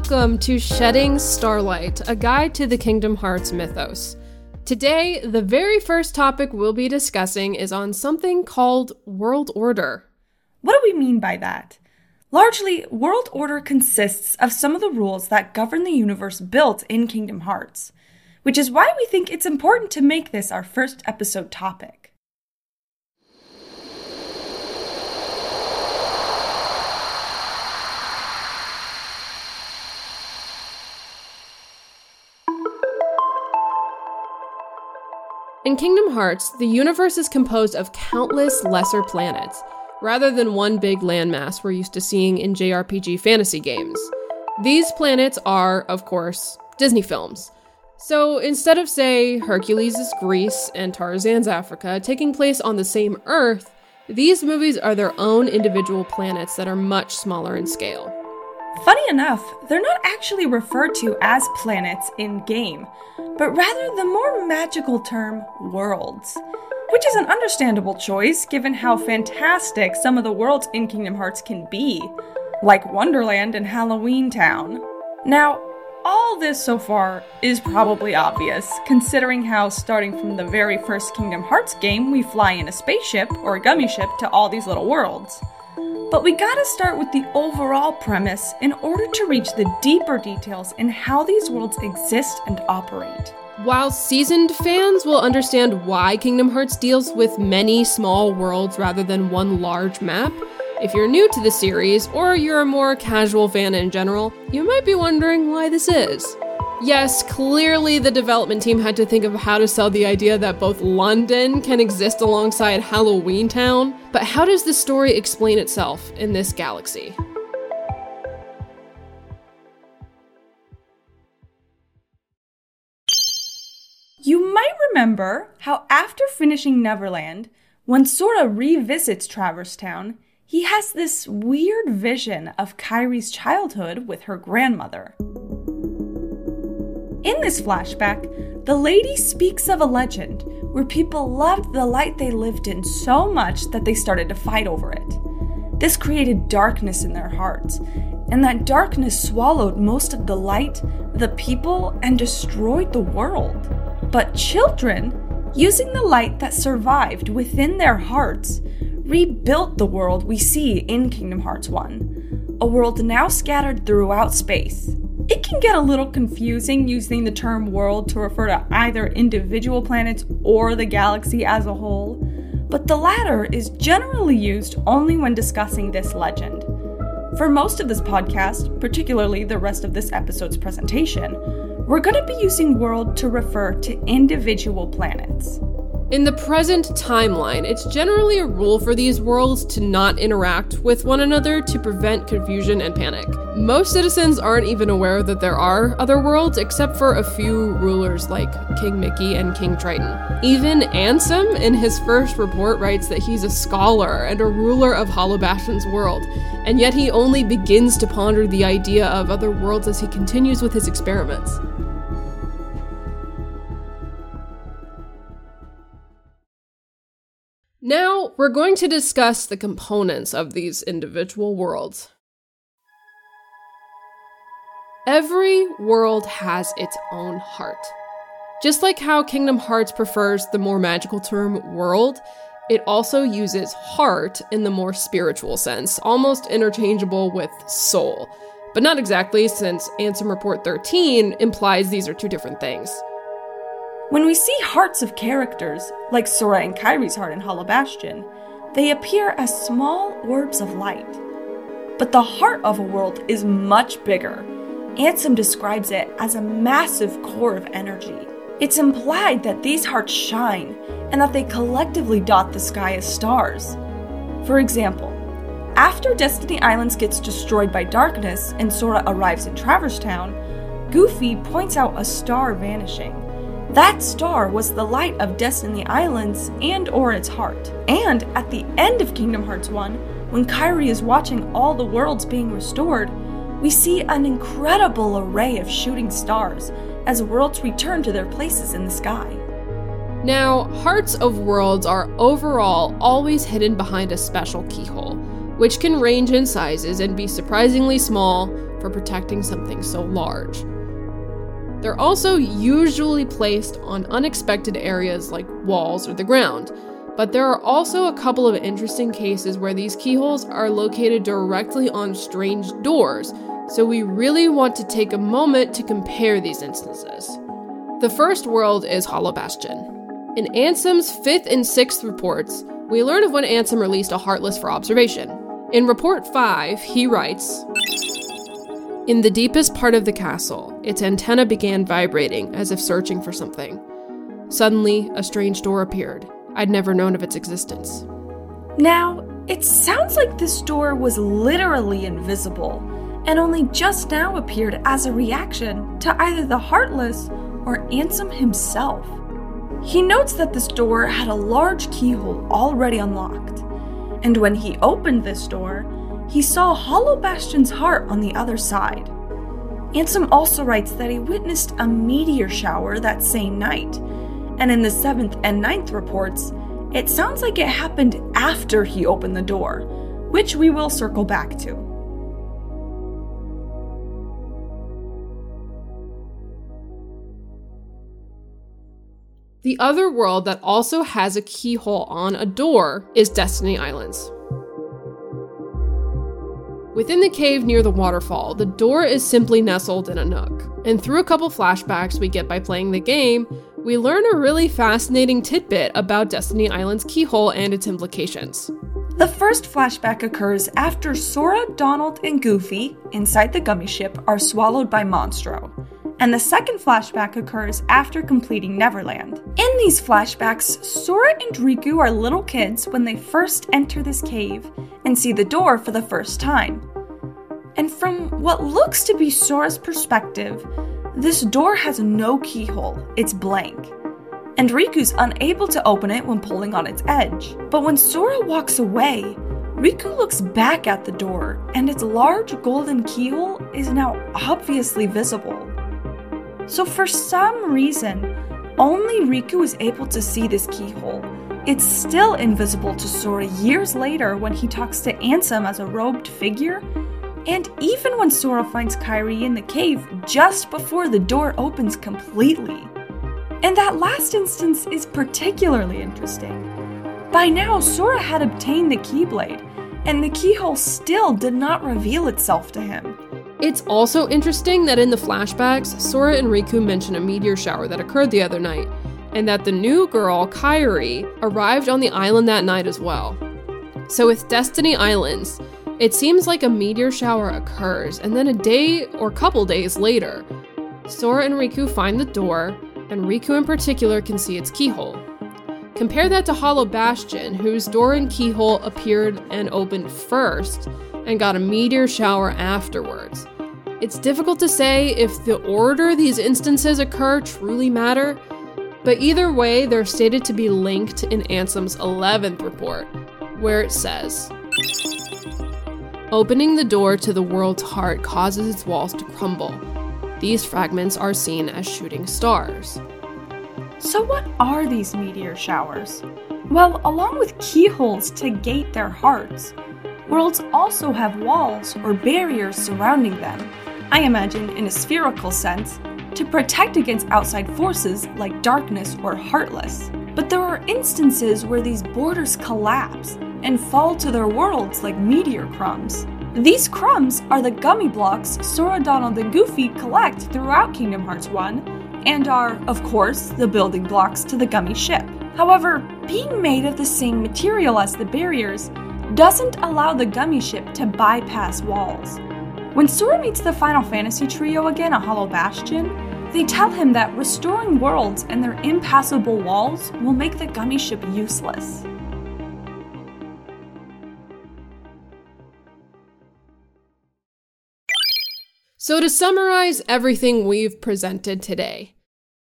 welcome to Shedding Starlight, a guide to the Kingdom Hearts mythos. Today, the very first topic we'll be discussing is on something called World Order. What do we mean by that? Largely, World Order consists of some of the rules that govern the universe built in Kingdom Hearts, which is why we think it's important to make this our first episode topic. In Kingdom Hearts, the universe is composed of countless lesser planets, rather than one big landmass we're used to seeing in JRPG fantasy games. These planets are, of course, Disney films. So instead of, say, Hercules' Greece and Tarzan's Africa taking place on the same Earth, these movies are their own individual planets that are much smaller in scale. Funny enough, they're not actually referred to as planets in game, but rather the more magical term worlds. Which is an understandable choice given how fantastic some of the worlds in Kingdom Hearts can be, like Wonderland and Halloween Town. Now, all this so far is probably obvious, considering how, starting from the very first Kingdom Hearts game, we fly in a spaceship or a gummy ship to all these little worlds. But we gotta start with the overall premise in order to reach the deeper details in how these worlds exist and operate. While seasoned fans will understand why Kingdom Hearts deals with many small worlds rather than one large map, if you're new to the series or you're a more casual fan in general, you might be wondering why this is. Yes, clearly the development team had to think of how to sell the idea that both London can exist alongside Halloween Town, but how does the story explain itself in this galaxy? You might remember how after finishing Neverland, when Sora revisits Traverse Town, he has this weird vision of Kairi's childhood with her grandmother. In this flashback, the lady speaks of a legend where people loved the light they lived in so much that they started to fight over it. This created darkness in their hearts, and that darkness swallowed most of the light, the people, and destroyed the world. But children, using the light that survived within their hearts, rebuilt the world we see in Kingdom Hearts 1, a world now scattered throughout space. It can get a little confusing using the term world to refer to either individual planets or the galaxy as a whole, but the latter is generally used only when discussing this legend. For most of this podcast, particularly the rest of this episode's presentation, we're going to be using world to refer to individual planets. In the present timeline, it's generally a rule for these worlds to not interact with one another to prevent confusion and panic. Most citizens aren't even aware that there are other worlds, except for a few rulers like King Mickey and King Triton. Even Ansem, in his first report, writes that he's a scholar and a ruler of Hollow Bastion's world, and yet he only begins to ponder the idea of other worlds as he continues with his experiments. Now, we're going to discuss the components of these individual worlds. Every world has its own heart. Just like how Kingdom Hearts prefers the more magical term world, it also uses heart in the more spiritual sense, almost interchangeable with soul. But not exactly, since Ansem Report 13 implies these are two different things. When we see hearts of characters, like Sora and Kairi's heart in Hollow Bastion, they appear as small orbs of light. But the heart of a world is much bigger. Ansem describes it as a massive core of energy. It's implied that these hearts shine and that they collectively dot the sky as stars. For example, after Destiny Islands gets destroyed by darkness and Sora arrives in Traverse Town, Goofy points out a star vanishing. That star was the light of Destiny Islands and or its heart. And at the end of Kingdom Hearts 1, when Kairi is watching all the worlds being restored, we see an incredible array of shooting stars as worlds return to their places in the sky. Now, hearts of worlds are overall always hidden behind a special keyhole, which can range in sizes and be surprisingly small for protecting something so large. They're also usually placed on unexpected areas like walls or the ground, but there are also a couple of interesting cases where these keyholes are located directly on strange doors, so we really want to take a moment to compare these instances. The first world is Hollow Bastion. In Ansem's fifth and sixth reports, we learn of when Ansem released a Heartless for observation. In Report 5, he writes In the deepest part of the castle, its antenna began vibrating as if searching for something. Suddenly, a strange door appeared. I'd never known of its existence. Now, it sounds like this door was literally invisible and only just now appeared as a reaction to either the Heartless or Ansem himself. He notes that this door had a large keyhole already unlocked, and when he opened this door, he saw Hollow Bastion's heart on the other side. Ansem also writes that he witnessed a meteor shower that same night, and in the 7th and ninth reports, it sounds like it happened after he opened the door, which we will circle back to. The other world that also has a keyhole on a door is Destiny Islands. Within the cave near the waterfall, the door is simply nestled in a nook. And through a couple flashbacks we get by playing the game, we learn a really fascinating tidbit about Destiny Island's keyhole and its implications. The first flashback occurs after Sora, Donald, and Goofy, inside the gummy ship, are swallowed by Monstro and the second flashback occurs after completing Neverland. In these flashbacks, Sora and Riku are little kids when they first enter this cave and see the door for the first time. And from what looks to be Sora's perspective, this door has no keyhole, it's blank. And Riku's unable to open it when pulling on its edge. But when Sora walks away, Riku looks back at the door, and its large golden keyhole is now obviously visible. So, for some reason, only Riku is able to see this keyhole. It's still invisible to Sora years later when he talks to Ansem as a robed figure, and even when Sora finds Kairi in the cave just before the door opens completely. And that last instance is particularly interesting. By now, Sora had obtained the Keyblade, and the keyhole still did not reveal itself to him. It's also interesting that in the flashbacks, Sora and Riku mention a meteor shower that occurred the other night, and that the new girl, Kairi, arrived on the island that night as well. So with Destiny Islands, it seems like a meteor shower occurs, and then a day or couple days later, Sora and Riku find the door, and Riku in particular can see its keyhole. Compare that to Hollow Bastion, whose door and keyhole appeared and opened first, and got a meteor shower afterwards. It's difficult to say if the order these instances occur truly matter, but either way, they're stated to be linked in Ansem's 11th report, where it says Opening the door to the world's heart causes its walls to crumble. These fragments are seen as shooting stars. So, what are these meteor showers? Well, along with keyholes to gate their hearts, Worlds also have walls or barriers surrounding them, I imagine in a spherical sense, to protect against outside forces like darkness or heartless. But there are instances where these borders collapse and fall to their worlds like meteor crumbs. These crumbs are the gummy blocks Sora, Donald, and Goofy collect throughout Kingdom Hearts 1 and are, of course, the building blocks to the gummy ship. However, being made of the same material as the barriers doesn't allow the gummy ship to bypass walls. When Sora meets the Final Fantasy trio again at Hollow Bastion, they tell him that restoring worlds and their impassable walls will make the gummy ship useless. So, to summarize everything we've presented today,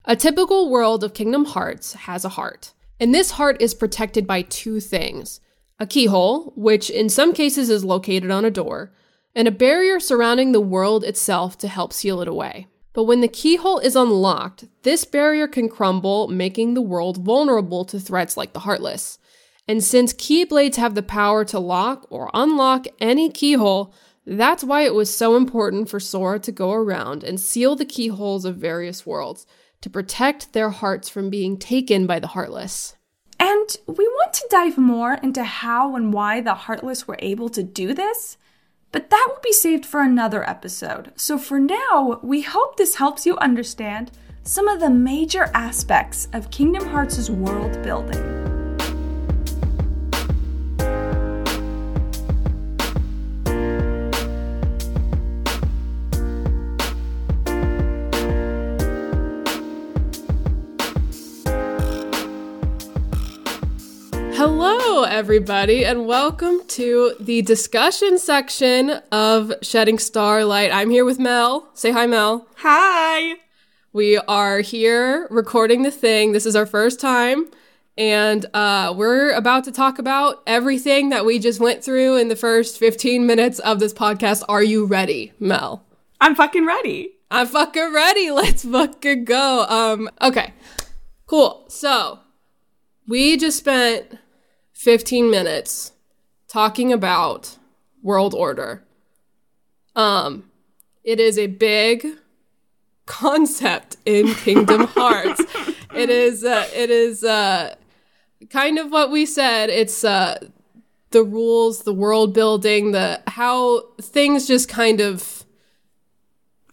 a typical world of Kingdom Hearts has a heart, and this heart is protected by two things a keyhole, which in some cases is located on a door, and a barrier surrounding the world itself to help seal it away. But when the keyhole is unlocked, this barrier can crumble, making the world vulnerable to threats like the Heartless. And since Keyblades have the power to lock or unlock any keyhole, That's why it was so important for Sora to go around and seal the keyholes of various worlds to protect their hearts from being taken by the Heartless. And we want to dive more into how and why the Heartless were able to do this, but that will be saved for another episode. So for now, we hope this helps you understand some of the major aspects of Kingdom Hearts' world building. Hello, everybody, and welcome to the discussion section of Shedding Starlight. I'm here with Mel. Say hi, Mel. Hi! We are here recording the thing. This is our first time, and uh, we're about to talk about everything that we just went through in the first 15 minutes of this podcast. Are you ready, Mel? I'm fucking ready. I'm fucking ready. Let's fucking go. Um, okay. Cool. So, we just spent 15 minutes talking about world order. Um, it is a big concept in Kingdom Hearts. it is uh, it is uh, kind of what we said. It's uh, the rules, the world building, the how things just kind of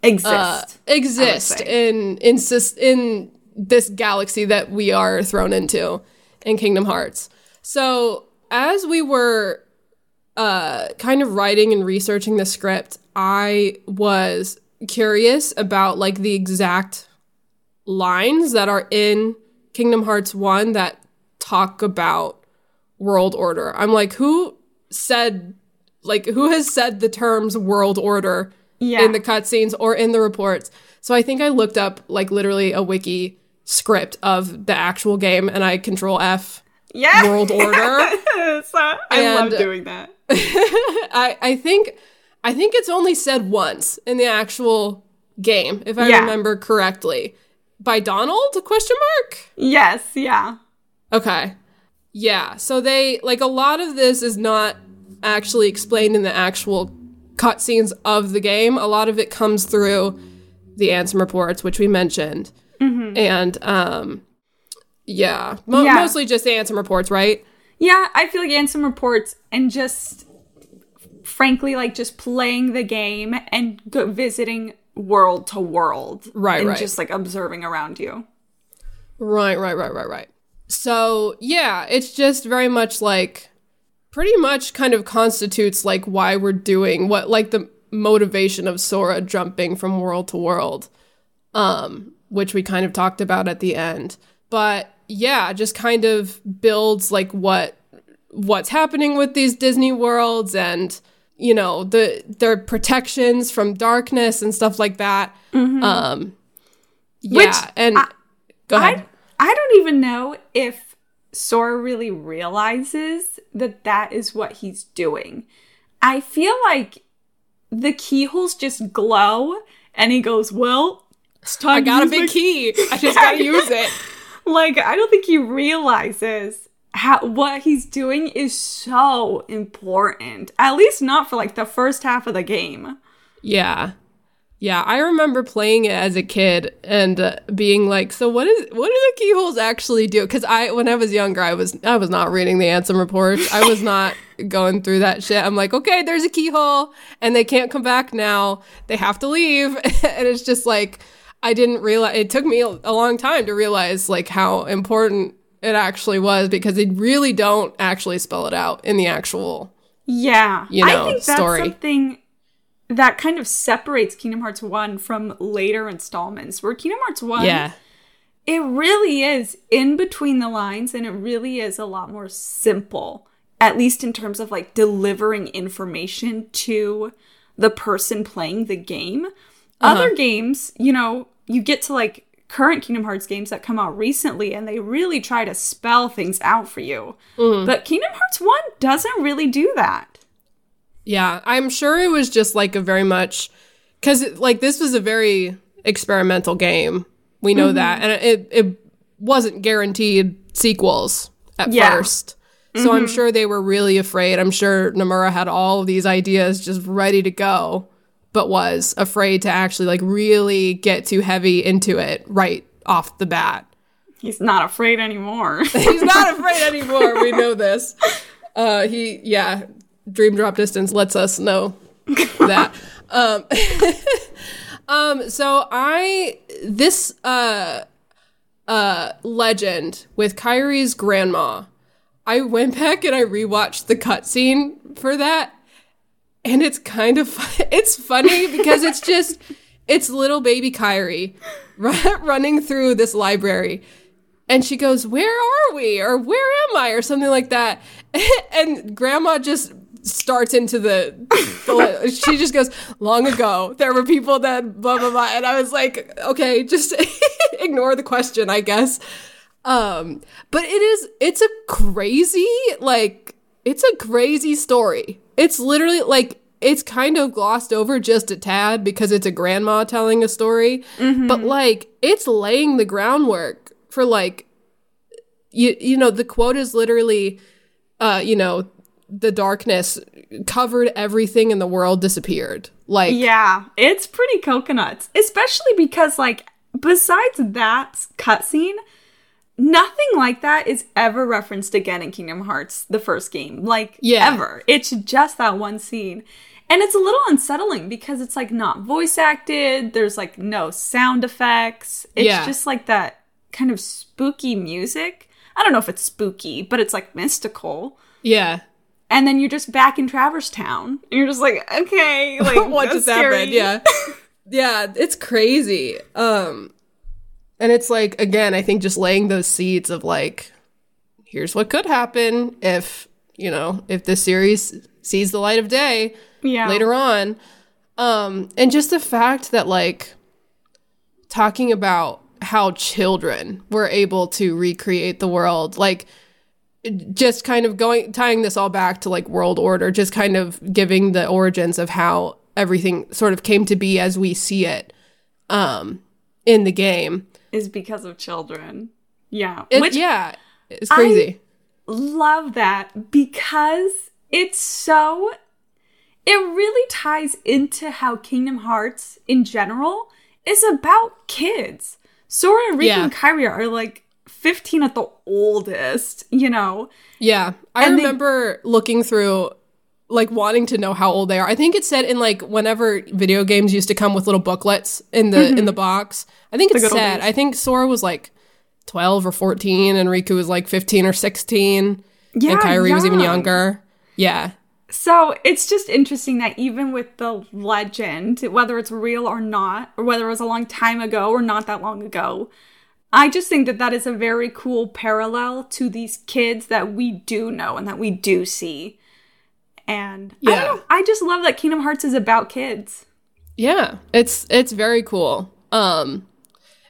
Exist. uh, exist in in in this galaxy that we are thrown into in Kingdom Hearts. So as we were uh, kind of writing and researching the script, I was curious about like the exact lines that are in Kingdom Hearts 1 that talk about world order. I'm like, who said like who has said the terms world order Yeah. in the cutscenes or in the reports? So I think I looked up like literally a wiki script of the actual game and I control F yeah. world order. so, I And- love doing that. I I think I think it's only said once in the actual game, if I Yeah. remember correctly. By Donald? Question mark? Yes, yeah. Okay. Yeah. So they like a lot of this is not actually explained in the actual cutscenes of the game. A lot of it comes through the Ansem reports, which we mentioned, and um, yeah, Mo- Yeah. mostly just Ansem reports, right? Yeah, I feel like Ansem reports and just frankly like just playing the game and go visiting world to world. Right, and right. just like observing around you. Right, right, right, right, right. So, yeah, it's just very much like pretty much kind of constitutes like why we're doing what like the motivation of Sora jumping from world to world. Um, which we kind of talked about at the end. But yeah, just kind of builds like what what's happening with these Disney worlds and you know, the their protections from darkness and stuff like that. Um yeah, Which and go ahead. I I don't even know if Sora really realizes that that is what he's doing. I feel like the keyholes just glow and he goes, "Well, it's time I got a big my key. I just gotta use it. like I don't think he realizes how what he's doing is so important. At least not for like the first half of the game. Yeah. Yeah, I remember playing it as a kid and uh, being like, "So what is what do the keyholes actually do?" Because I, when I was younger, I was I was not reading the Ansem reports. I was not going through that shit. I'm like, okay, there's a keyhole, and they can't come back now. They have to leave, and it's just like I didn't realize. It took me a, long time to realize like how important it actually was because they really don't actually spell it out in the actual. Yeah. You know, I think that's story. something that kind of separates Kingdom Hearts 1 from later installments. Where Kingdom Hearts 1 Yeah. it really is in between the lines and it really is a lot more simple at least in terms of like delivering information to the person playing the game uh-huh. other games you know you get to like current kingdom hearts games that come out recently and they really try to spell things out for you mm-hmm. but kingdom hearts 1 doesn't really do that Yeah, I'm sure it was just like a very much because like this was a very experimental game. We know mm-hmm. that, and it it wasn't guaranteed sequels at Yeah. first. So I'm mm-hmm. sure they were really afraid. I'm sure Nomura had all of these ideas just ready to go, but was afraid to actually like really get too heavy into it right off the bat. He's not afraid anymore. He's not afraid anymore. We know this. Uh, he, yeah, Dream Drop Distance lets us know that. Um, um, so I this uh uh legend with Kairi's grandma. I went back and I rewatched the cutscene for that, and it's kind of it's funny because it's just it's little baby Kairi running through this library and she goes, Where are we? Or where am I? Or something like that. And grandma just starts into the, the, she just goes, Long ago, there were people that blah, blah, blah. And I was like, Okay, just ignore the question, I guess. Um, but it is, it's a crazy, like, it's a crazy story. It's literally like, it's kind of glossed over just a tad because it's a grandma telling a story, mm-hmm. but like, it's laying the groundwork for like you you know the quote is literally uh you know the darkness covered everything in the world disappeared like yeah it's pretty coconuts especially because like besides that cutscene nothing like that is ever referenced again in kingdom hearts the first game like yeah. ever it's just that one scene and it's a little unsettling because it's like not voice acted there's like no sound effects it's yeah. just like that kind of spooky music. I don't know if it's spooky, but it's like mystical. Yeah. And then you're just back in Traverse Town. And you're just like, okay, like what just happened? Yeah. yeah, it's crazy. Um and it's like again, I think just laying those seeds of like here's what could happen if, you know, if this series sees the light of day yeah. later on. Um and just the fact that like talking about how children were able to recreate the world. Like, just kind of going, tying this all back to like world order, just kind of giving the origins of how everything sort of came to be as we see it um, in the game. Is because of children. Yeah. It, Which yeah. It's crazy. I love that because it's so it really ties into how Kingdom Hearts in general is about kids. Sora, Riku, yeah. and Kairi are like 15 at the oldest, you know? Yeah. I and remember they- looking through like wanting to know how old they are. I think it said in like whenever video games used to come with little booklets in the mm-hmm. in the box. I think it said I think Sora was like 12 or 14 and Riku was like 15 or 16 yeah, and Kairi young. was even younger. Yeah. So it's just interesting that even with the legend, whether it's real or not, or whether it was a long time ago or not that long ago, I just think that that is a very cool parallel to these kids that we do know and that we do see. And yeah. I know, I just love that Kingdom Hearts is about kids. Yeah, it's it's very cool. Um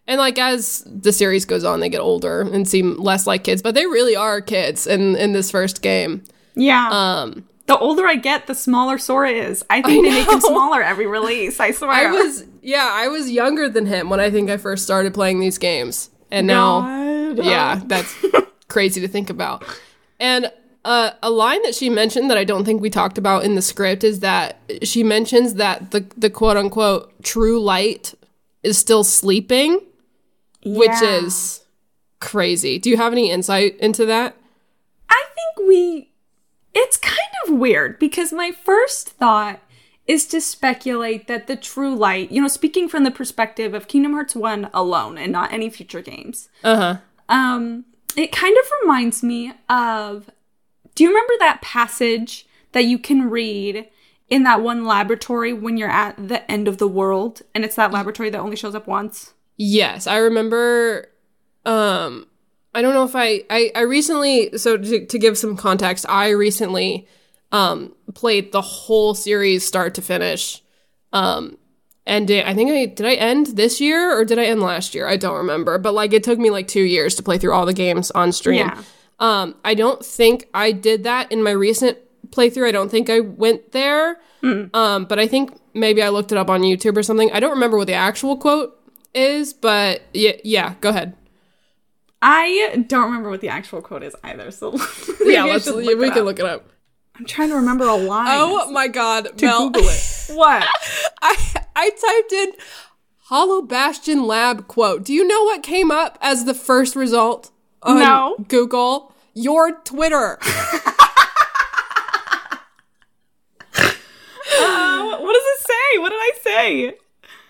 and like as the series goes on, they get older and seem less like kids, but they really are kids in in this first game. Yeah. Um the older I get, the smaller Sora is. I think I they make him smaller every release. I swear. I was yeah, I was younger than him when I think I first started playing these games, and now God. yeah, that's crazy to think about. And uh, a line that she mentioned that I don't think we talked about in the script is that she mentions that the the quote unquote true light is still sleeping, yeah. which is crazy. Do you have any insight into that? I think we it's kind of weird because my first thought is to speculate that the true light, you know, speaking from the perspective of Kingdom Hearts 1 alone and not any future games. Uh-huh. Um it kind of reminds me of Do you remember that passage that you can read in that one laboratory when you're at the end of the world and it's that laboratory that only shows up once? Yes, I remember um I don't know if I, I, I recently, so to, to give some context, I recently um, played the whole series start to finish. Um, and I think I, did I end this year or did I end last year? I don't remember, but like it took me like two years to play through all the games on stream. Yeah. Um, I don't think I did that in my recent playthrough. I don't think I went there. Mm. Um, but I think maybe I looked it up on YouTube or something. I don't remember what the actual quote is, but yeah, yeah, go ahead. I don't remember what the actual quote is either. So Yeah, let's should we can up. look it up. I'm trying to remember a line. Oh my god, to Mel. Google it. What? I I typed in Hollow Bastion Lab quote. Do you know what came up as the first result on No. Google? Your Twitter. Uh, what does it say? What did I say?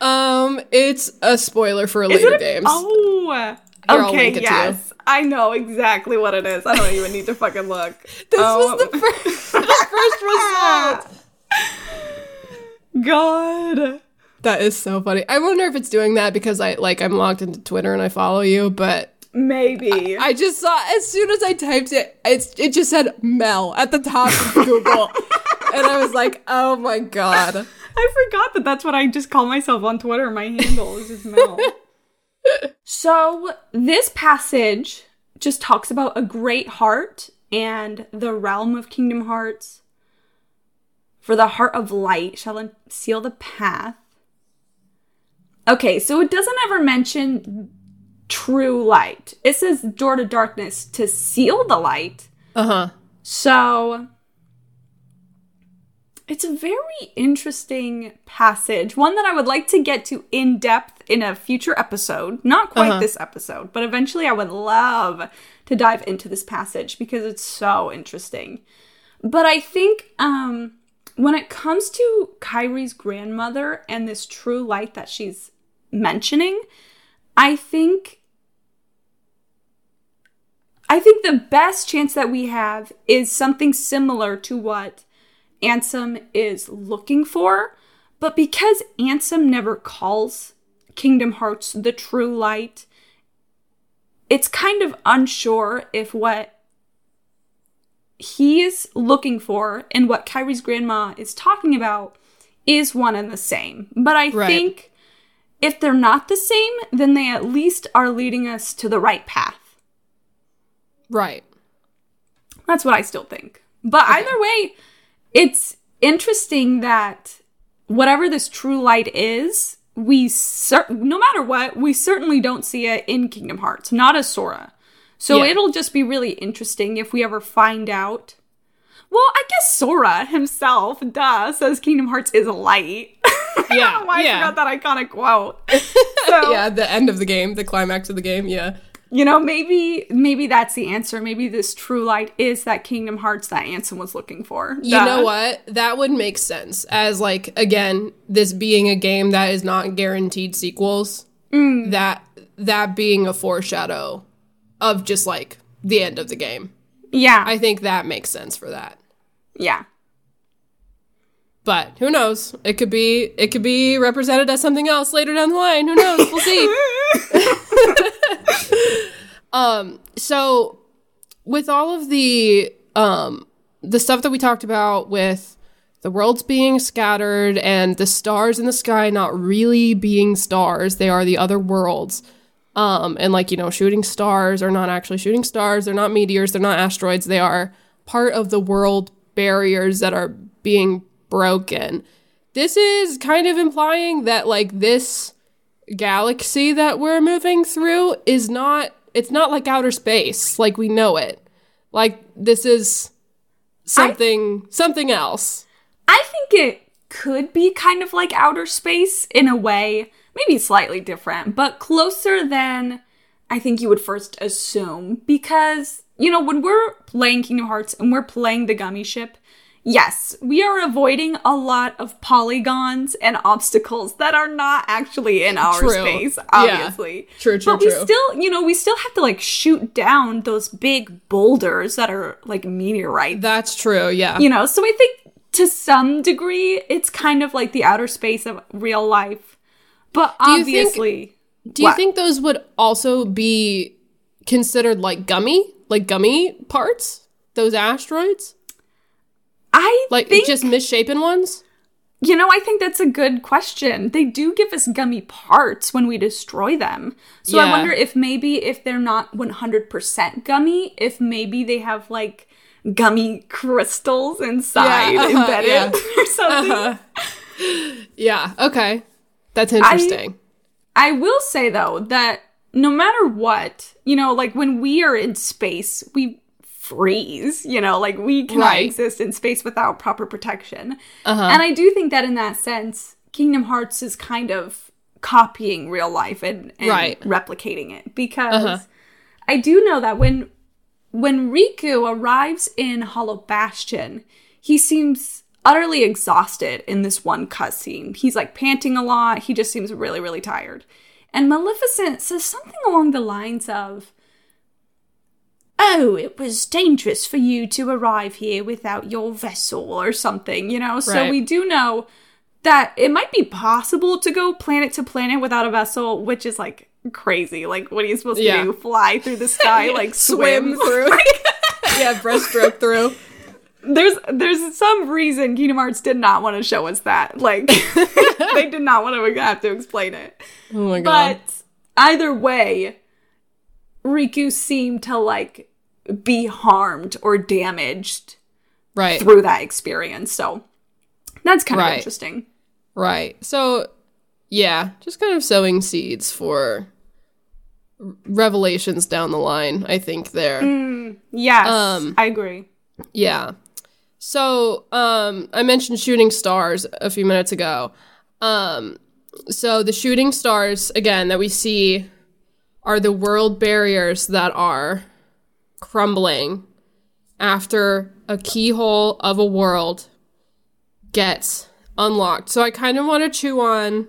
um, it's a spoiler for later games. Oh, Here, okay, link it to you. yes. I know exactly what it is. I don't even need to fucking look. This Oh. was the first, the first result. God. That is so funny. I wonder if it's doing that because I like I'm logged into Twitter and I follow you, but Maybe. I just saw as soon as I typed it, it's it just said Mel at the top of Google, and I was like, oh my god. I forgot that that's what I just call myself on Twitter. My handle is just Mel. so, this passage just talks about a great heart and the realm of Kingdom Hearts. For the heart of light shall unseal the path. Okay, so it doesn't ever mention true light. It says door to darkness to seal the light. Uh huh. So it's a very interesting passage, one that I would like to get to in depth in a future episode. Not quite Uh-huh. this episode, but eventually I would love to dive into this passage because it's so interesting. But I think um when it comes to Kairi's grandmother and this true light that she's mentioning, I think I think the best chance that we have is something similar to what Ansem is looking for, but because Ansem never calls Kingdom Hearts the true light, it's kind of unsure if what he is looking for and what Kairi's grandma is talking about is one and the same. But I Right. think if they're not the same, then they at least are leading us to the right path. Right. That's what I still think. But either way, it's interesting that whatever this true light is, we cer- no matter what, we certainly don't see it in Kingdom Hearts, not as Sora. So Yeah. it'll just be really interesting if we ever find out. Well, I guess Sora himself, duh, says Kingdom Hearts is a light. Yeah. why yeah. I forgot that iconic quote. So, yeah. The end of the game, the climax of the game. Yeah. you know, maybe maybe that's the answer. Maybe this true light is that Kingdom Hearts that Ansem was looking for. You know what? That would make sense. As like again, this being a game that is not guaranteed sequels. Mm. That that being a foreshadow of just like the end of the game. Yeah. I think that makes sense for that. yeah. But who knows? It could be it could be represented as something else later down the line. Who knows? We'll see. um so with all of the um the stuff that we talked about with the worlds being scattered and the stars in the sky not really being stars, they are the other worlds. Um and like, you know, shooting stars are not actually shooting stars, they're not meteors, they're not asteroids, they are part of the world barriers that are being broken. This is kind of implying that like this galaxy that we're moving through is not it's not like outer space like we know it. Like this is something something else. I think it could be kind of like outer space in a way, maybe slightly different, but closer than I think you would first assume. Because, you know, when we're playing Kingdom Hearts and we're playing the gummy ship, yes, we are avoiding a lot of polygons and obstacles that are not actually in our True. space, Yeah. obviously. True, true, But we true. still, you know, we still have to like shoot down those big boulders that are like meteorites That's true, yeah. you know so i think to some degree it's kind of like the outer space of real life but you think- obviously Do you What? think those would also be considered like gummy, like gummy parts? Those asteroids? I Like think just misshapen ones? you know i think that's a good question they do give us gummy parts when we destroy them so i wonder if maybe if they're not 100% gummy if maybe they have like gummy crystals inside Yeah, uh-huh, embedded yeah. or something Yeah, okay. That's interesting. I will say though that no matter what, you know, like when we are in space, we freeze, you know, like we cannot Right. exist in space without proper protection. Uh-huh. And I do think that in that sense, Kingdom Hearts is kind of copying real life and, and Right. replicating it because Uh-huh. I do know that when when Riku arrives in Hollow Bastion, he seems utterly exhausted in this one cutscene. He's like panting a lot. He just seems really, really tired. And Maleficent says something along the lines of, Oh, it was dangerous for you to arrive here without your vessel or something, you know? So we do know that it might be possible to go planet to planet without a vessel, which is like crazy. Like, what are you supposed Yeah. to do? Fly through the sky, like swim, Swim through. yeah, breaststroke through. there's there's some reason Kingdom Hearts did not want to show us that. Like they did not want to have to explain it. Oh my god. But either way, Riku seemed to like be harmed or damaged right. through that experience. So that's kind of interesting. Right. So, yeah, just kind of sowing seeds for revelations down the line, I think there. Yes, Um, I agree. Yeah. So, um I mentioned shooting stars a few minutes ago. Um so the shooting stars again that we see are the world barriers that are crumbling after a keyhole of a world gets unlocked. So I kind of want to chew on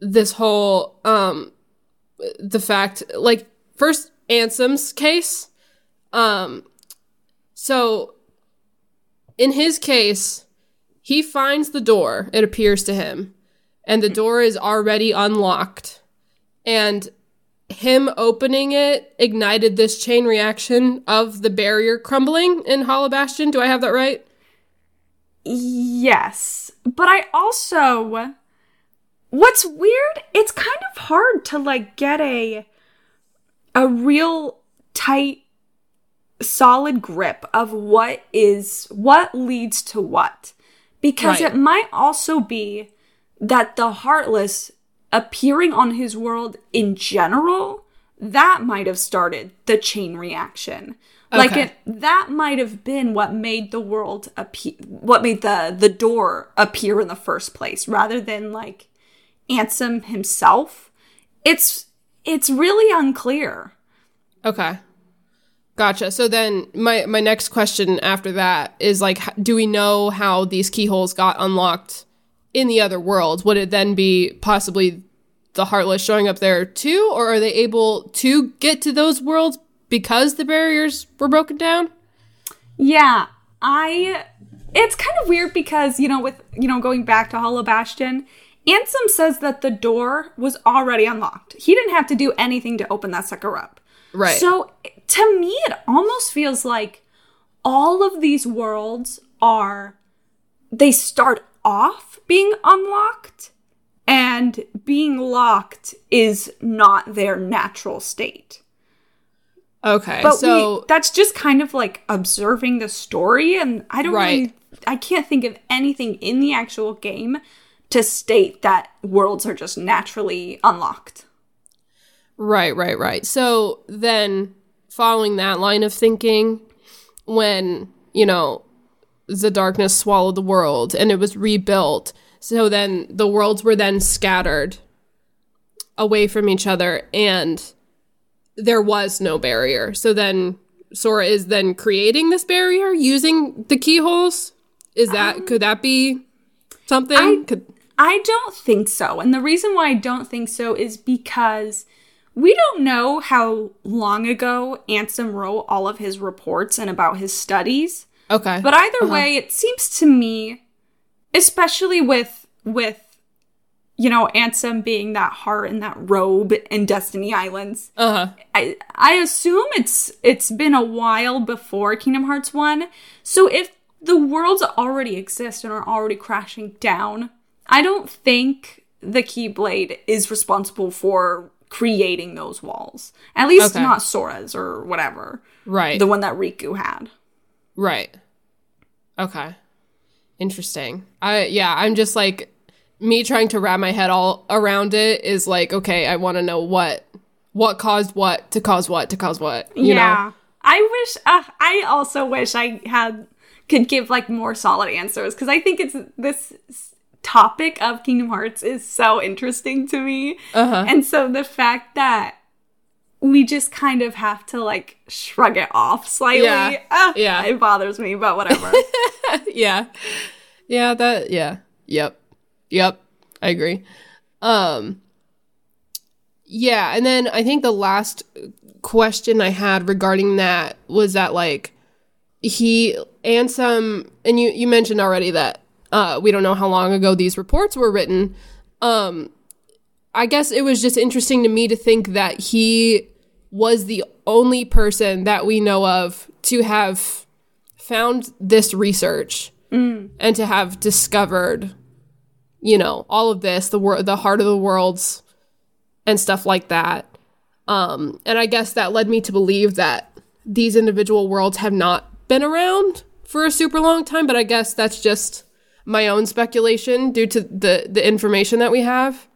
this whole um the fact like first Ansem's case um so in his case he finds the door it appears to him and the door is already unlocked and him opening it ignited this chain reaction of the barrier crumbling in Hollow Bastion. Do I have that right? Yes, but I also what's weird, it's kind of hard to like get a a real tight solid grip of what is what leads to what. Because Right. it might also be that the heartless appearing on his world in general that might have started the chain reaction. Like it that might have been what made the world appear what made the the door appear in the first place rather than like Ansem himself. It's it's really unclear. Okay. Gotcha. So then my my next question after that is like do we know how these keyholes got unlocked in the other worlds? Would it then be possibly the heartless showing up there too or are they able to get to those worlds because the barriers were broken down? Yeah, I. It's kind of weird because you know, with you know, going back to Hollow Bastion, Ansem says that the door was already unlocked. He didn't have to do anything to open that sucker up. Right. So to me, it almost feels like all of these worlds are. They start off being unlocked, and being locked is not their natural state. okay. But so we, that's just kind of like observing the story, and I don't Right. really, I can't think of anything in the actual game to state that worlds are just naturally unlocked. Right, right, right. So then, following that line of thinking, when, you know, the darkness swallowed the world and it was rebuilt, so then the worlds were then scattered away from each other and there was no barrier. So then Sora is then creating this barrier using the keyholes? Is that, um, could that be something? I- could, I don't think so, and the reason why I don't think so is because we don't know how long ago Ansem wrote all of his reports and about his studies. Okay. But either way, it seems to me, especially with with you know Ansem being that heart and that robe in Destiny Islands, uh huh. I I assume it's it's been a while before Kingdom Hearts 1. So if the worlds already exist and are already crashing down, I don't think the Keyblade is responsible for creating those walls. At least Okay. not Sora's or whatever. Right. The one that Riku had. Right. Okay. Interesting. I yeah, I'm just like me trying to wrap my head all around it is like, okay, I want to know what what caused what to cause what to cause what. You yeah. know? I wish, uh, I also wish I had, could give like more solid answers because I think it's this topic of Kingdom Hearts is so interesting to me. Uh-huh. And so the fact that we just kind of have to like shrug it off slightly, Yeah. ah, Yeah. it bothers me, but whatever. yeah. Yeah, that yeah. Yep. Yep. I agree. Um Yeah, and then I think the last question I had regarding that was that like he and some and you you mentioned already that uh we don't know how long ago these reports were written. Um I guess it was just interesting to me to think that he was the only person that we know of to have found this research and to have discovered you know all of this the wor- the heart of the worlds and stuff like that. Um and i guess that led me to believe that these individual worlds have not been around for a super long time but i guess that's just my own speculation due to the the information that we have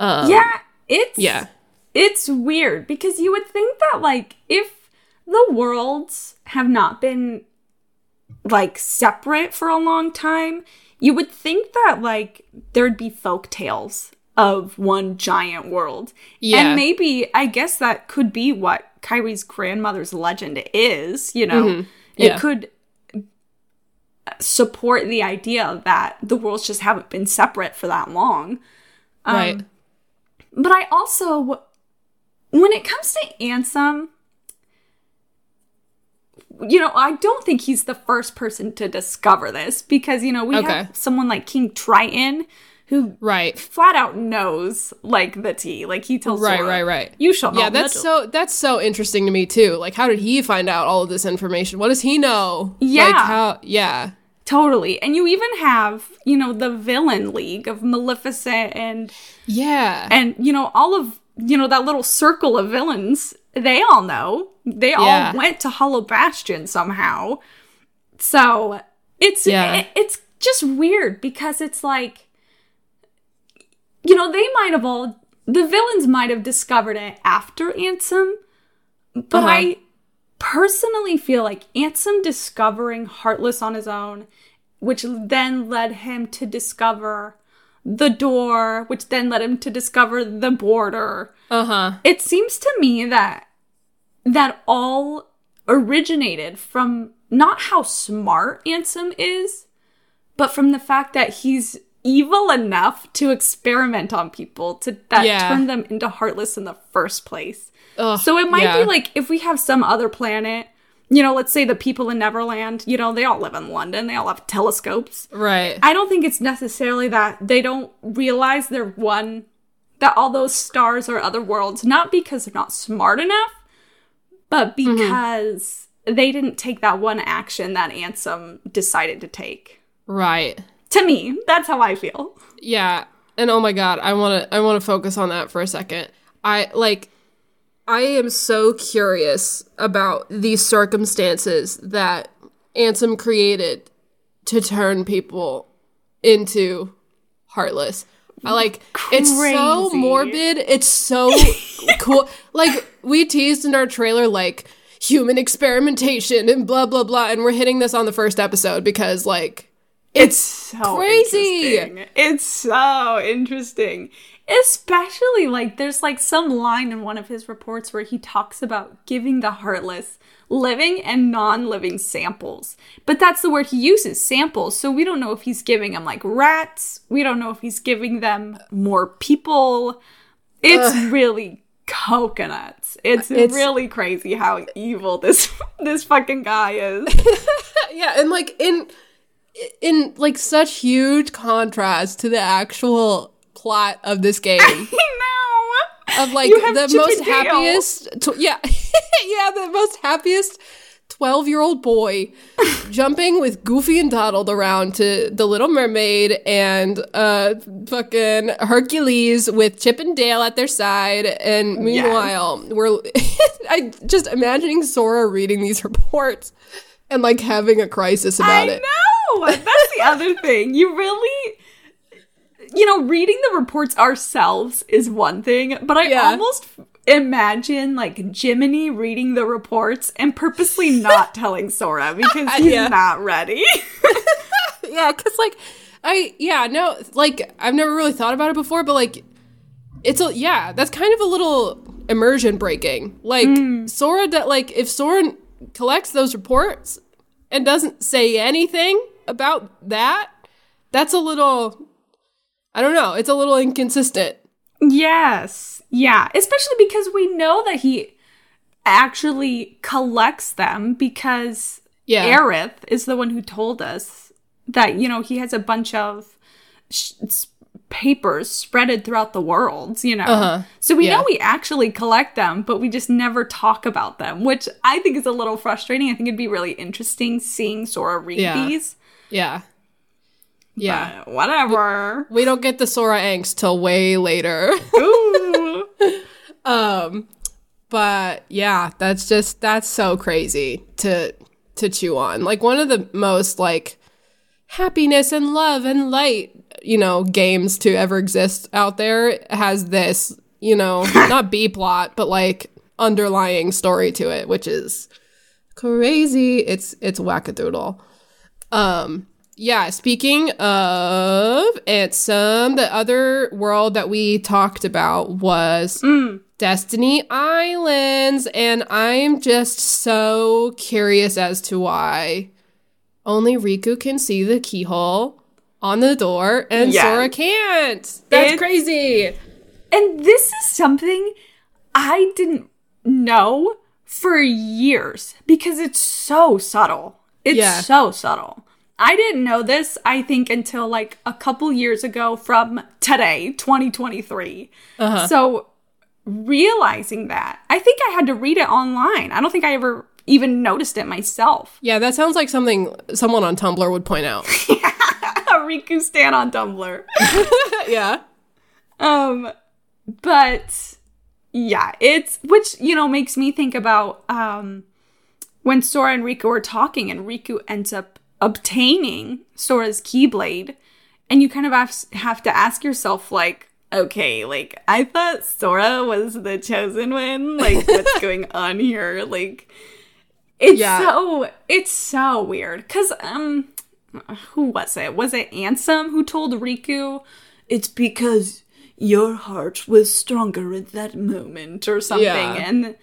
yeah, it's yeah it's weird because you would think that like if the worlds have not been like separate for a long time, you would think that like there'd be folk tales of one giant world. Yeah. And maybe I guess that could be what Kairi's grandmother's legend is, you know. Mm-hmm. Yeah. It could support the idea that the worlds just haven't been separate for that long. Um, right But I also, when it comes to Ansem, you know, I don't think he's the first person to discover this because, you know, we Okay. have someone like King Triton who right flat out knows like the tea. Like he tells Right, right, right. You shall yeah that's so that's so interesting to me too like how did he find out all of this information what does he know Yeah. like how yeah totally. And you even have, you know, the villain league of Maleficent and yeah and you know all of you know that little circle of villains they all know they Yeah. all went to hollow bastion somehow so it's Yeah. it- it's just weird because it's like you know they might have all the villains might have discovered it after ansem but Uh-huh. i personally feel like ansem discovering heartless on his own which then led him to discover the door, which then led him to discover the border. uh-huh It seems to me that that all originated from not how smart Ansem is, but from the fact that he's evil enough to experiment on people to that Yeah. turn them into heartless in the first place. Ugh, So it might yeah. be like if we have some other planet, you know, let's say the people in Neverland, you know, they all live in London, they all have telescopes. right I don't think it's necessarily that they don't realize they're one, that all those stars are other worlds, not because they're not smart enough, but mm-hmm. because they didn't take that one action that Ansem decided to take. right To me, that's how I feel. yeah and oh my god i want to i want to focus on that for a second i like i am so curious about these circumstances that ansem created to turn people into heartless I like it's so morbid it's so cool like we teased in our trailer like human experimentation and blah blah blah and we're hitting this on the first episode because like It's so crazy. interesting. It's so interesting. Especially like there's like some line in one of his reports where he talks about giving the heartless living and non-living samples. But that's the word he uses, samples. So we don't know if he's giving them like rats. We don't know if he's giving them more people. It's really coconuts. It's, It's- really crazy how evil this this fucking guy is. yeah and like in in like such huge contrast to the actual plot of this game I know. of like the Chip most happiest tw- yeah yeah the most happiest 12 year old boy jumping with goofy and donald around to the little mermaid and uh fucking hercules with chip and dale at their side and meanwhile we're i just imagining sora reading these reports and like having a crisis about I it know. That's the other thing. You really you know, reading the reports ourselves is one thing, but I Yeah. almost imagine like Jiminy reading the reports and purposely not telling Sora because he's Yeah. not ready. yeah, because like I yeah no like I've never really thought about it before, but like it's a yeah that's kind of a little immersion breaking. Like mm. Sora that like if Sora collects those reports and doesn't say anything about that, that's a little I don't know. It's a little inconsistent. yes. Yeah. Especially because we know that he actually collects them because Yeah. Aerith is the one who told us that, you know, he has a bunch of sh- papers spreaded throughout the world, you know. Uh-huh. So we Yeah. know we actually collect them, but we just never talk about them, which I think is a little frustrating. I think it'd be really interesting seeing Sora read Yeah. these. Yeah. Yeah. But whatever. we don't get the Sora angst till way later. Ooh. Um, but yeah, that's just that's so crazy to to chew on. Like one of the most like happiness and love and light, you know, games to ever exist out there has this, you know, not B plot, but like underlying story to it, which is crazy. It's it's wackadoodle. Um yeah, speaking of Ansem, the other world that we talked about was mm. Destiny Islands, and I'm just so curious as to why only Riku can see the keyhole on the door and Yeah. Sora can't. That's crazy. And this is something I didn't know for years because it's so subtle. It's Yeah. so subtle. I didn't know this, I think, until like a couple years ago from today, 2023. Uh-huh. So realizing that, I think I had to read it online. I don't think I ever even noticed it myself. Yeah, that sounds like something someone on Tumblr would point out. A Riku stan on Tumblr. yeah. Um, but yeah, it's which you know makes me think about um when Sora and Riku are talking, and Riku ends up obtaining Sora's Keyblade, and you kind of have, have to ask yourself like. Okay, like I thought Sora was the chosen one. Like, what's going on here? Like, it's Yeah. so it's so weird. Cause um, who was it? Was it Ansem who told Riku, "It's because your heart was stronger at that moment," or something? Yeah. And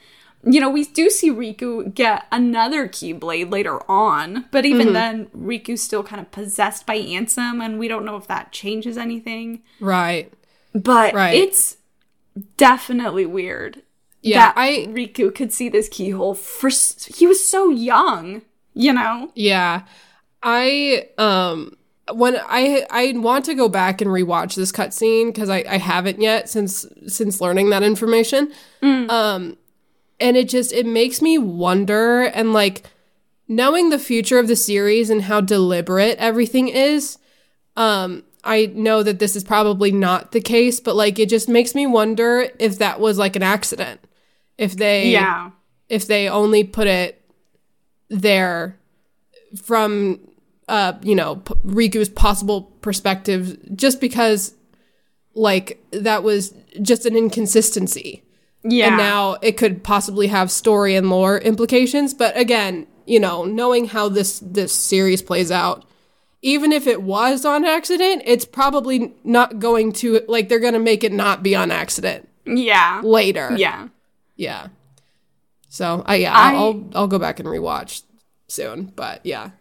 you know, we do see Riku get another Keyblade later on, but even then, Riku's still kind of possessed by Ansem, and we don't know if that changes anything. Right. But Right. it's definitely weird. Yeah, that I- Riku could see this keyhole for he was so young, you know. Yeah. I um when I I want to go back and rewatch this cutscene because I, I haven't yet since since learning that information. Um and it just it makes me wonder and like knowing the future of the series and how deliberate everything is, um, I know that this is probably not the case, but like it just makes me wonder if that was like an accident. If they Yeah. if they only put it there from uh you know P- Riku's possible perspective just because like that was just an inconsistency Yeah. and now it could possibly have story and lore implications but again you know knowing how this this series plays out even if it was on accident it's probably not going to like they're going to make it not be on accident yeah. later Yeah. yeah. So I yeah, I- I'll I'll go back and rewatch soon. But yeah.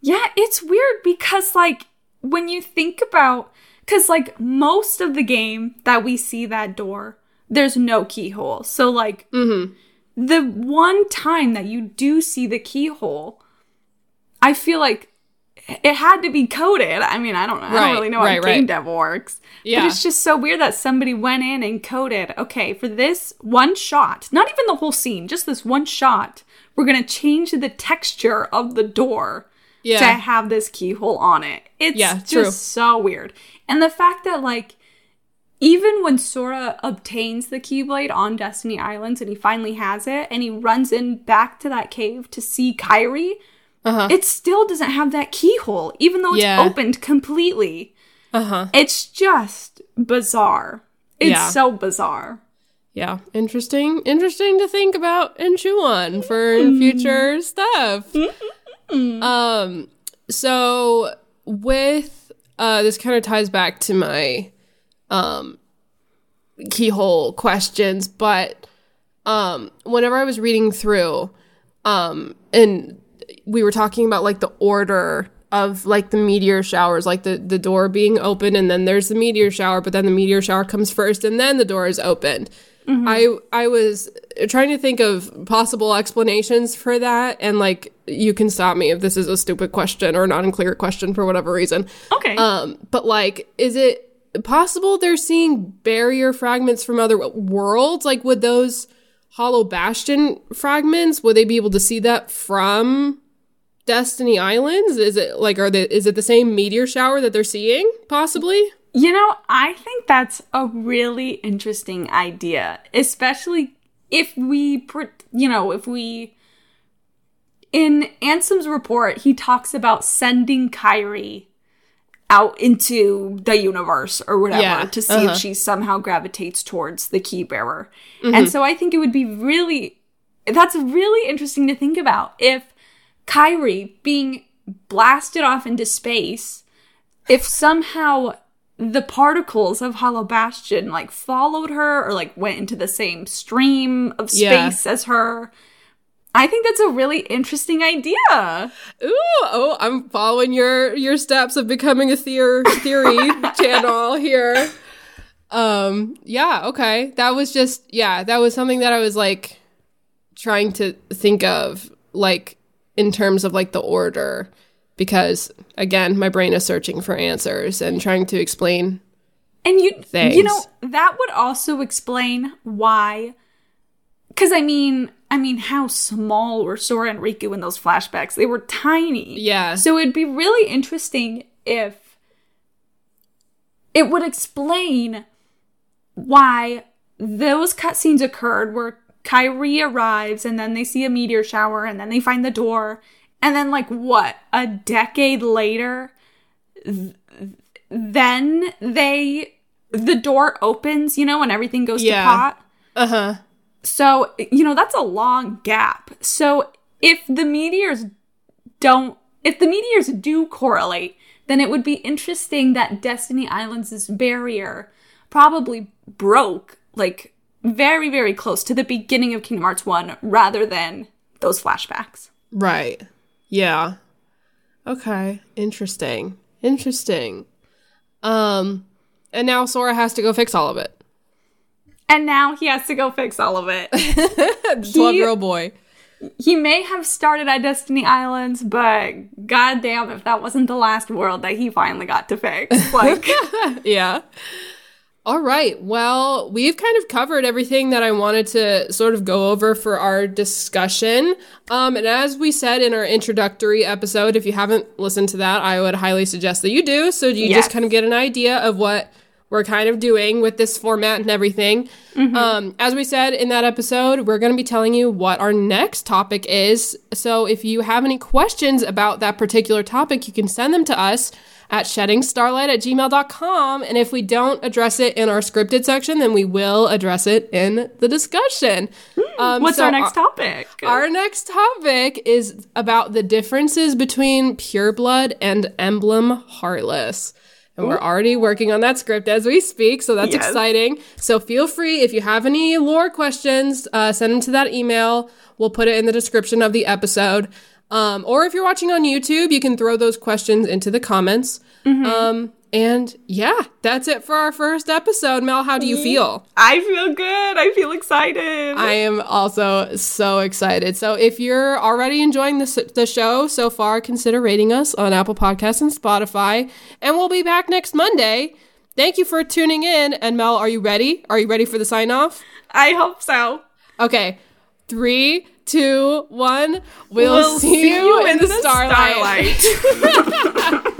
Yeah, it's weird because like when you think about cuz like most of the game that we see that door, there's no keyhole. So like mm-hmm. the one time that you do see the keyhole, I feel like it had to be coded. I mean, I don't know. I don't really know right, how game right. dev works. Yeah. But it's just so weird that somebody went in and coded, okay, for this one shot, not even the whole scene, just this one shot, we're going to change the texture of the door Yeah. to have this keyhole on it. It's Yeah, just true. so weird. And the fact that like even when Sora obtains the Keyblade on Destiny Islands and he finally has it and he runs in back to that cave to see Kairi, Uh-huh. it still doesn't have that keyhole, even though it's Yeah. opened completely. Uh huh. It's just bizarre. It's Yeah. so bizarre. Yeah, interesting. Interesting to think about and chew on for future stuff. um, so with uh, this kind of ties back to my um keyhole questions, but um, whenever I was reading through, um, and we were talking about like the order of like the meteor showers, like the the door being open, and then there's the meteor shower, but then the meteor shower comes first, and then the door is opened. I I was trying to think of possible explanations for that, and like you can stop me if this is a stupid question or not unclear question for whatever reason. Okay. Um, but like, is it possible they're seeing barrier fragments from other worlds? Like, would those Hollow Bastion fragments would they be able to see that from Destiny Islands? Is it like are they is it the same meteor shower that they're seeing? Possibly. You know, I think that's a really interesting idea, especially if we, you know, if we. In Ansem's report, he talks about sending Kairi out into the universe or whatever Yeah, to see uh-huh. if she somehow gravitates towards the key bearer. And so I think it would be really, that's really interesting to think about. If Kairi being blasted off into space, if somehow the particles of Hollow Bastion like followed her or like went into the same stream of Yeah. space as her, I think that's a really interesting idea. Ooh, oh, I'm following your your steps of becoming a theor- theory channel here. Um, yeah, okay. That was just yeah, that was something that I was like trying to think of like in terms of like the order because again, my brain is searching for answers and trying to explain And you Things. you know, that would also explain why cuz I mean, I mean how small were Sora and Riku in those flashbacks? They were tiny. yeah. So it'd be really interesting if it would explain why those cutscenes occurred where Kairi arrives and then they see a meteor shower and then they find the door. And then, like, what? A decade later, th- then they. The door opens, you know, and everything goes Yeah. to pot. Uh-huh. So, you know, that's a long gap. So, if the meteors don't, if the meteors do correlate, then it would be interesting that Destiny Islands' barrier probably broke, like, very, very close to the beginning of Kingdom Hearts 1 rather than those flashbacks. Right. Yeah. Okay. Interesting. Interesting. Um and now Sora has to go fix all of it. And now he has to go fix all of it. 12 year old boy. he may have started at Destiny Islands, but goddamn if that wasn't the last world that he finally got to fix. Like, Yeah. All right. Well, we've kind of covered everything that I wanted to sort of go over for our discussion. Um, and as we said in our introductory episode, if you haven't listened to that, I would highly suggest that you do. So you Yes. just kind of get an idea of what we're kind of doing with this format and everything. Um, as we said in that episode, we're going to be telling you what our next topic is. So if you have any questions about that particular topic, you can send them to us at sheddingstarlight at gmail.com. And if we don't address it in our scripted section, then we will address it in the discussion. Um, what's so our next topic? Our next topic is about the differences between pure blood and emblem heartless. And we're already working on that script as we speak, so that's Yes. exciting. So feel free, if you have any lore questions, uh, send them to that email. We'll put it in the description of the episode. Um, or if you're watching on YouTube, you can throw those questions into the comments. Um, and yeah, that's it for our first episode. Mel, how do you mm-hmm. feel? I feel good. I feel excited. I am also so excited. So if you're already enjoying this the show so far, consider rating us on Apple Podcasts and Spotify. And we'll be back next Monday. Thank you for tuning in. And Mel, are you ready? Are you ready for the sign off? I hope so. Okay. Three, two, one. We'll, see, you in, the, starlight. starlight.